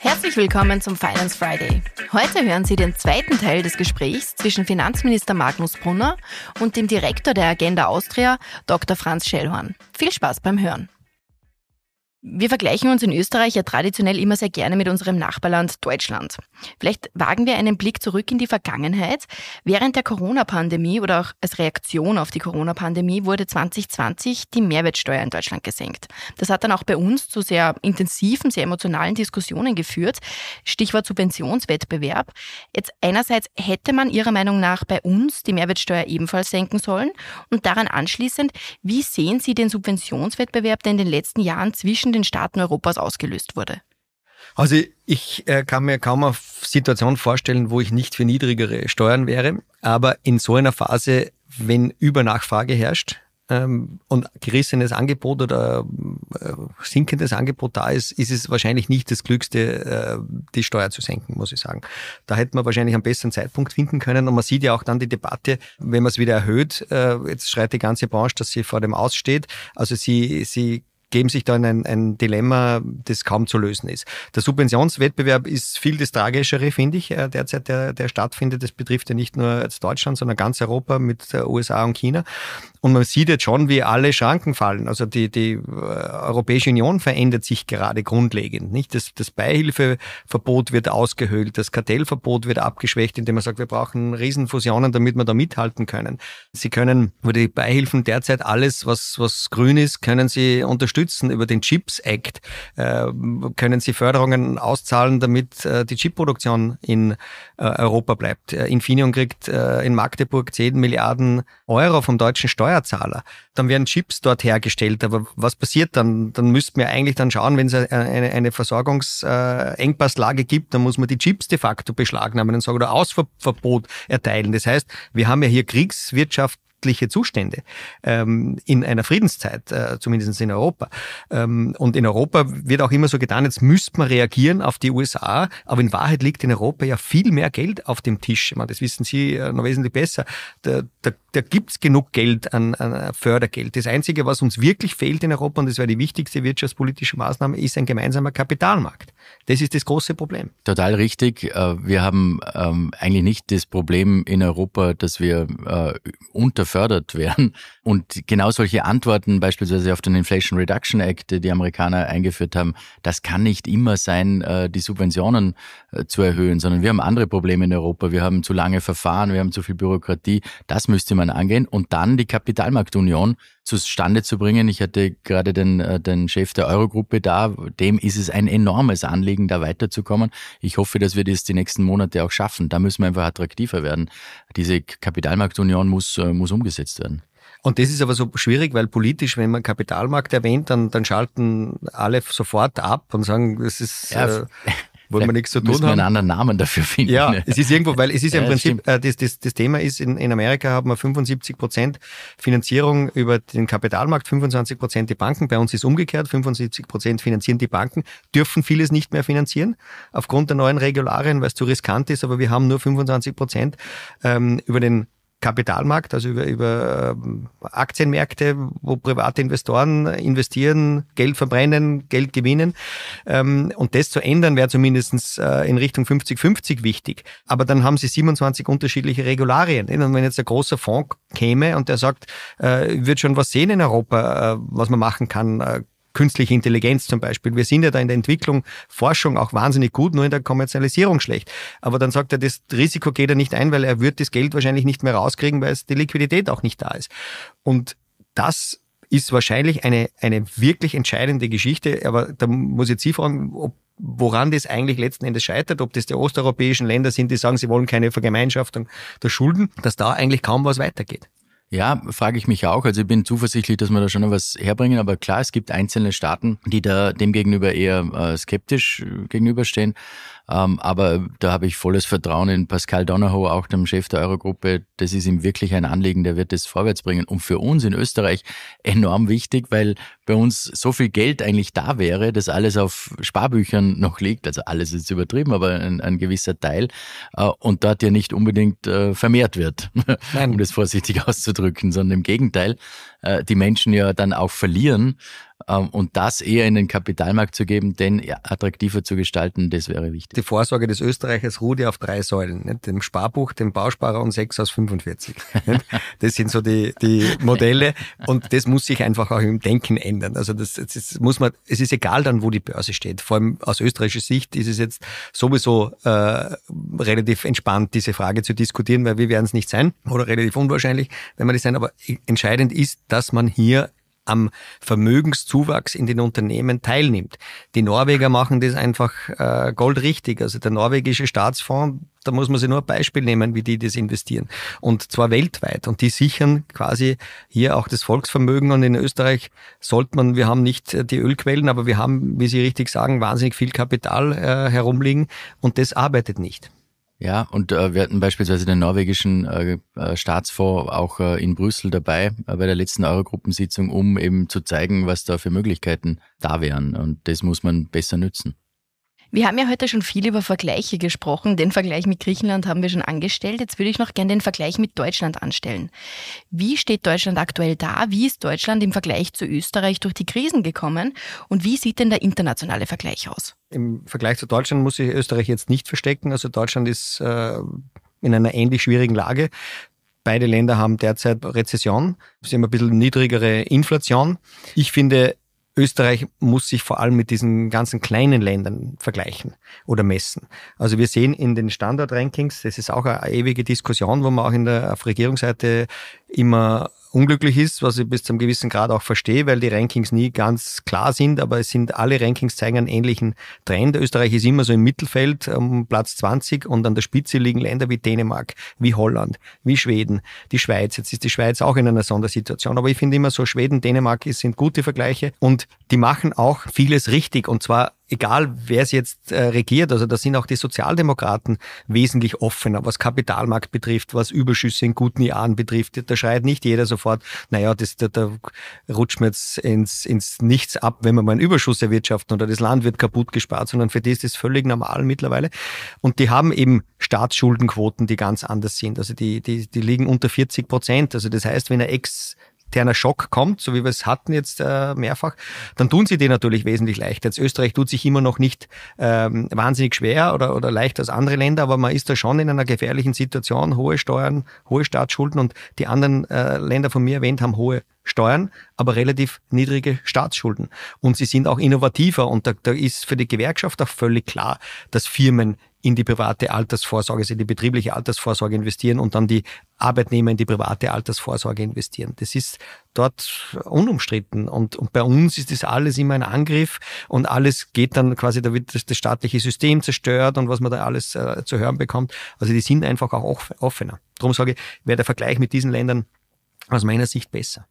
Herzlich willkommen zum Finance Friday. Heute hören Sie den zweiten Teil des Gesprächs zwischen Finanzminister Magnus Brunner und dem Direktor der Agenda Austria, Dr. Franz Schellhorn. Viel Spaß beim Hören. Wir vergleichen uns in Österreich ja traditionell immer sehr gerne mit unserem Nachbarland Deutschland. Vielleicht wagen wir einen Blick zurück in die Vergangenheit. Während der Corona-Pandemie oder auch als Reaktion auf die Corona-Pandemie wurde 2020 die Mehrwertsteuer in Deutschland gesenkt. Das hat dann auch bei uns zu sehr intensiven, sehr emotionalen Diskussionen geführt. Stichwort Subventionswettbewerb. Jetzt einerseits hätte man Ihrer Meinung nach bei uns die Mehrwertsteuer ebenfalls senken sollen und daran anschließend, wie sehen Sie den Subventionswettbewerb, der in den letzten Jahren zwischen den Staaten Europas ausgelöst wurde? Also ich äh, kann mir kaum eine Situation vorstellen, wo ich nicht für niedrigere Steuern wäre. Aber in so einer Phase, wenn Übernachfrage herrscht, ähm, und gerissenes Angebot oder äh, sinkendes Angebot da ist, ist es wahrscheinlich nicht das Glückste, äh, die Steuer zu senken, muss ich sagen. Da hätte man wahrscheinlich einen besseren Zeitpunkt finden können. Und man sieht ja auch dann die Debatte, wenn man es wieder erhöht, äh, jetzt schreit die ganze Branche, dass sie vor dem Aussteht. Also sie, sie geben sich da in ein, ein Dilemma, das kaum zu lösen ist. Der Subventionswettbewerb ist viel das Tragischere, finde ich, äh, derzeit, der, der stattfindet. Das betrifft ja nicht nur Deutschland, sondern ganz Europa mit USA und China. Und man sieht jetzt schon, wie alle Schranken fallen. Also die, die äh, Europäische Union verändert sich gerade grundlegend. Nicht? Das, das Beihilfeverbot wird ausgehöhlt, das Kartellverbot wird abgeschwächt, indem man sagt, wir brauchen Riesenfusionen, damit wir da mithalten können. Sie können über die Beihilfen derzeit alles, was, was grün ist, können Sie unterstützen. Über den Chips Act äh, können Sie Förderungen auszahlen, damit äh, die Chipproduktion in äh, Europa bleibt. Infineon kriegt in Magdeburg 10 Milliarden Euro vom deutschen Steuer Steuerzahler. Dann werden Chips dort hergestellt. Aber was passiert dann? Dann müssten wir eigentlich dann schauen, wenn es eine, eine Versorgungsengpasslage gibt, dann muss man die Chips de facto beschlagnahmen und sagen oder Ausverbot erteilen. Das heißt, wir haben ja hier Kriegswirtschaft wirtschaftliche Zustände ähm, in einer Friedenszeit, äh, zumindest in Europa. Ähm, und in Europa wird auch immer so getan, jetzt müsste man reagieren auf die USA, aber in Wahrheit liegt in Europa ja viel mehr Geld auf dem Tisch. meine, das wissen Sie äh, noch wesentlich besser. Da, da, da gibt genug Geld an, an Fördergeld. Das Einzige, was uns wirklich fehlt in Europa, und das wäre die wichtigste wirtschaftspolitische Maßnahme, ist ein gemeinsamer Kapitalmarkt. Das ist das große Problem. Total richtig. Äh, wir haben ähm, eigentlich nicht das Problem in Europa, dass wir äh, unterfördert werden. Und genau solche Antworten, beispielsweise auf den Inflation Reduction Act, die die Amerikaner eingeführt haben, das kann nicht immer sein, äh, die Subventionen zu erhöhen, sondern wir haben andere Probleme in Europa. Wir haben zu lange Verfahren, wir haben zu viel Bürokratie. Das müsste man angehen. Und dann die Kapitalmarktunion zustande zu bringen. Ich hatte gerade den, äh, den Chef der Eurogruppe da. Dem ist es ein enormes Anliegen, da weiterzukommen. Ich hoffe, dass wir das die nächsten Monate auch schaffen. Da müssen wir einfach attraktiver werden. Diese Kapitalmarktunion muss, äh, muss umgesetzt werden. Und das ist aber so schwierig, weil politisch, wenn man Kapitalmarkt erwähnt, dann, dann schalten alle sofort ab und sagen, das ist ja, äh, wollen wir nichts zu tun haben. einen anderen Namen dafür finden. Ja, es ist irgendwo, weil es ist ja im Prinzip, äh, das, das, das Thema ist, in, in Amerika haben wir 75 Prozent Finanzierung über den Kapitalmarkt, 25 Prozent die Banken. Bei uns ist umgekehrt, 75 Prozent finanzieren die Banken, dürfen vieles nicht mehr finanzieren, aufgrund der neuen Regularien, weil es zu riskant ist, aber wir haben nur 25 Prozent ähm, über den Kapitalmarkt, also über, über ähm, Aktienmärkte, wo private Investoren investieren, Geld verbrennen, Geld gewinnen. Ähm, und das zu ändern, wäre zumindest äh, in Richtung 50-50 wichtig. Aber dann haben sie 27 unterschiedliche Regularien. Und wenn jetzt ein großer Fonds käme und der sagt, äh, wird schon was sehen in Europa, äh, was man machen kann, künstliche Intelligenz zum Beispiel. Wir sind ja da in der Entwicklung, Forschung auch wahnsinnig gut, nur in der Kommerzialisierung schlecht. Aber dann sagt er, das Risiko geht er nicht ein, weil er wird das Geld wahrscheinlich nicht mehr rauskriegen, weil es die Liquidität auch nicht da ist. Und das ist wahrscheinlich eine, eine wirklich entscheidende Geschichte. Aber da muss ich Sie fragen, ob woran das eigentlich letzten Endes scheitert, ob das die osteuropäischen Länder sind, die sagen, sie wollen keine Vergemeinschaftung der Schulden, dass da eigentlich kaum was weitergeht. Ja, frage ich mich auch. Also ich bin zuversichtlich, dass wir da schon noch was herbringen. Aber klar, es gibt einzelne Staaten, die da dem gegenüber eher äh, skeptisch äh, gegenüberstehen. Ähm, aber da habe ich volles Vertrauen in Pascal Donahoe, auch dem Chef der Eurogruppe. Das ist ihm wirklich ein Anliegen, der wird das vorwärts bringen. Und für uns in Österreich enorm wichtig, weil bei uns so viel Geld eigentlich da wäre, dass alles auf Sparbüchern noch liegt. Also alles ist übertrieben, aber ein, ein gewisser Teil. Äh, und dort ja nicht unbedingt äh, vermehrt wird, um das vorsichtig auszudrücken sondern im Gegenteil, äh, die Menschen ja dann auch verlieren. Ähm, und das eher in den Kapitalmarkt zu geben, den attraktiver zu gestalten, das wäre wichtig. Die Vorsorge des Österreichers ruht ja auf drei Säulen, nicht? dem Sparbuch, dem Bausparer und 6 aus 45. Das sind so die, die Modelle und das muss sich einfach auch im Denken ändern. Also das, das muss man, es ist egal dann, wo die Börse steht. Vor allem aus österreichischer Sicht ist es jetzt sowieso äh, relativ entspannt, diese Frage zu diskutieren, weil wir werden es nicht sein oder relativ unwahrscheinlich, wenn wir das sein. Aber entscheidend ist, dass man hier am Vermögenszuwachs in den Unternehmen teilnimmt. Die Norweger machen das einfach äh, goldrichtig. Also der norwegische Staatsfonds, da muss man sich nur ein Beispiel nehmen, wie die das investieren. Und zwar weltweit. Und die sichern quasi hier auch das Volksvermögen. Und in Österreich sollte man, wir haben nicht die Ölquellen, aber wir haben, wie Sie richtig sagen, wahnsinnig viel Kapital äh, herumliegen. Und das arbeitet nicht. Ja, und äh, wir hatten beispielsweise den norwegischen äh, äh, Staatsfonds auch äh, in Brüssel dabei äh, bei der letzten Eurogruppensitzung, um eben zu zeigen, was da für Möglichkeiten da wären. Und das muss man besser nützen. Wir haben ja heute schon viel über Vergleiche gesprochen. Den Vergleich mit Griechenland haben wir schon angestellt. Jetzt würde ich noch gerne den Vergleich mit Deutschland anstellen. Wie steht Deutschland aktuell da? Wie ist Deutschland im Vergleich zu Österreich durch die Krisen gekommen? Und wie sieht denn der internationale Vergleich aus? Im Vergleich zu Deutschland muss sich Österreich jetzt nicht verstecken. Also Deutschland ist äh, in einer ähnlich schwierigen Lage. Beide Länder haben derzeit Rezession. Sie haben ein bisschen niedrigere Inflation. Ich finde, Österreich muss sich vor allem mit diesen ganzen kleinen Ländern vergleichen oder messen. Also wir sehen in den Standortrankings, das ist auch eine ewige Diskussion, wo man auch in der auf Regierungsseite immer unglücklich ist, was ich bis zum gewissen Grad auch verstehe, weil die Rankings nie ganz klar sind, aber es sind alle Rankings zeigen einen ähnlichen Trend. Österreich ist immer so im Mittelfeld um Platz 20 und an der Spitze liegen Länder wie Dänemark, wie Holland, wie Schweden, die Schweiz. Jetzt ist die Schweiz auch in einer Sondersituation, aber ich finde immer so Schweden, Dänemark sind gute Vergleiche und die machen auch vieles richtig und zwar egal wer es jetzt äh, regiert, also da sind auch die Sozialdemokraten wesentlich offener, was Kapitalmarkt betrifft, was Überschüsse in guten Jahren betrifft. Da schreit nicht jeder sofort, naja, das, da, da rutscht man jetzt ins, ins Nichts ab, wenn man mal einen Überschuss erwirtschaften oder das Land wird kaputt gespart, sondern für die ist das völlig normal mittlerweile. Und die haben eben Staatsschuldenquoten, die ganz anders sind. Also die, die, die liegen unter 40 Prozent. Also das heißt, wenn ein Ex externer Schock kommt, so wie wir es hatten jetzt äh, mehrfach, dann tun sie den natürlich wesentlich leichter. Jetzt Österreich tut sich immer noch nicht ähm, wahnsinnig schwer oder, oder leichter als andere Länder, aber man ist da schon in einer gefährlichen Situation, hohe Steuern, hohe Staatsschulden und die anderen äh, Länder von mir erwähnt haben hohe Steuern, aber relativ niedrige Staatsschulden. Und sie sind auch innovativer und da, da ist für die Gewerkschaft auch völlig klar, dass Firmen in die private Altersvorsorge, also in die betriebliche Altersvorsorge investieren und dann die Arbeitnehmer in die private Altersvorsorge investieren. Das ist dort unumstritten. Und, und bei uns ist das alles immer ein Angriff und alles geht dann quasi, da wird das, das staatliche System zerstört und was man da alles äh, zu hören bekommt. Also die sind einfach auch offener. Darum sage ich, wäre der Vergleich mit diesen Ländern aus meiner Sicht besser.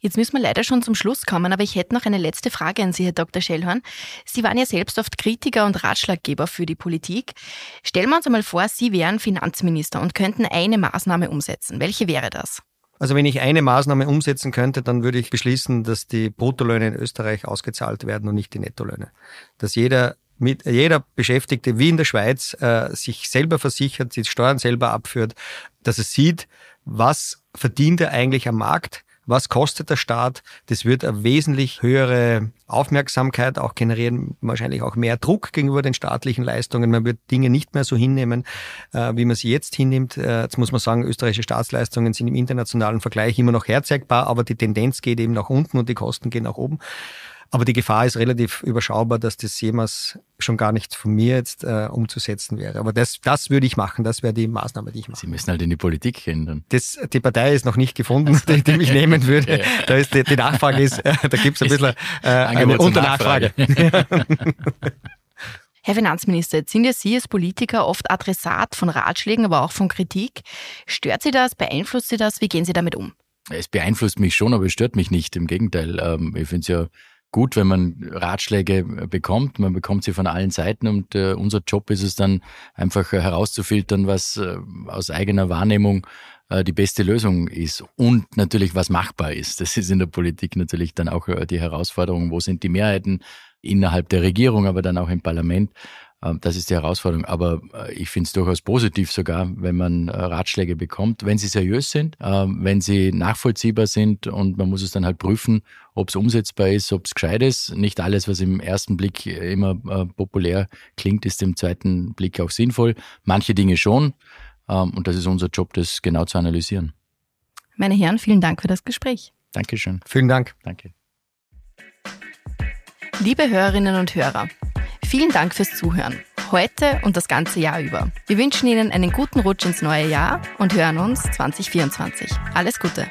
Jetzt müssen wir leider schon zum Schluss kommen, aber ich hätte noch eine letzte Frage an Sie, Herr Dr. Schellhorn. Sie waren ja selbst oft Kritiker und Ratschlaggeber für die Politik. Stellen wir uns einmal vor, Sie wären Finanzminister und könnten eine Maßnahme umsetzen. Welche wäre das? Also wenn ich eine Maßnahme umsetzen könnte, dann würde ich beschließen, dass die Bruttolöhne in Österreich ausgezahlt werden und nicht die Nettolöhne. Dass jeder mit jeder Beschäftigte wie in der Schweiz äh, sich selber versichert, die Steuern selber abführt, dass er sieht, was verdient er eigentlich am Markt, was kostet der Staat? Das wird eine wesentlich höhere Aufmerksamkeit auch generieren, wahrscheinlich auch mehr Druck gegenüber den staatlichen Leistungen. Man wird Dinge nicht mehr so hinnehmen, äh, wie man sie jetzt hinnimmt. Äh, jetzt muss man sagen, österreichische Staatsleistungen sind im internationalen Vergleich immer noch herzeigbar, aber die Tendenz geht eben nach unten und die Kosten gehen nach oben. Aber die Gefahr ist relativ überschaubar, dass das jemals schon gar nicht von mir jetzt äh, umzusetzen wäre. Aber das, das würde ich machen. Das wäre die Maßnahme, die ich mache. Sie müssen halt in die Politik ändern. Das, die Partei ist noch nicht gefunden, die, die mich nehmen würde. Ja. Da ist die, die Nachfrage ist, äh, da gibt es ein bisschen äh, eine Unternachfrage. Herr Finanzminister, jetzt sind ja Sie als Politiker oft Adressat von Ratschlägen, aber auch von Kritik. Stört Sie das? Beeinflusst Sie das? Wie gehen Sie damit um? Es beeinflusst mich schon, aber es stört mich nicht. Im Gegenteil. Ähm, ich finde es ja gut, wenn man Ratschläge äh, bekommt. Man bekommt sie von allen Seiten und äh, unser Job ist es dann einfach herauszufiltern, was äh, aus eigener Wahrnehmung äh, die beste Lösung ist und natürlich was machbar ist. Das ist in der Politik natürlich dann auch äh, die Herausforderung, wo sind die Mehrheiten innerhalb der Regierung, aber dann auch im Parlament. Ähm, das ist die Herausforderung. Aber äh, ich finde es durchaus positiv sogar, wenn man äh, Ratschläge bekommt, wenn sie seriös sind, ähm, wenn sie nachvollziehbar sind und man muss es dann halt prüfen, ob es umsetzbar ist, ob es gescheit ist. Nicht alles, was im ersten Blick immer äh, populär klingt, ist im zweiten Blick auch sinnvoll. Manche Dinge schon. Ähm, und das ist unser Job, das genau zu analysieren. Meine Herren, vielen Dank für das Gespräch. Dankeschön. Vielen Dank. Danke. Liebe Hörerinnen und Hörer, vielen Dank fürs Zuhören. Heute und das ganze Jahr über. Wir wünschen Ihnen einen guten Rutsch ins neue Jahr und hören uns 2024. Alles Gute.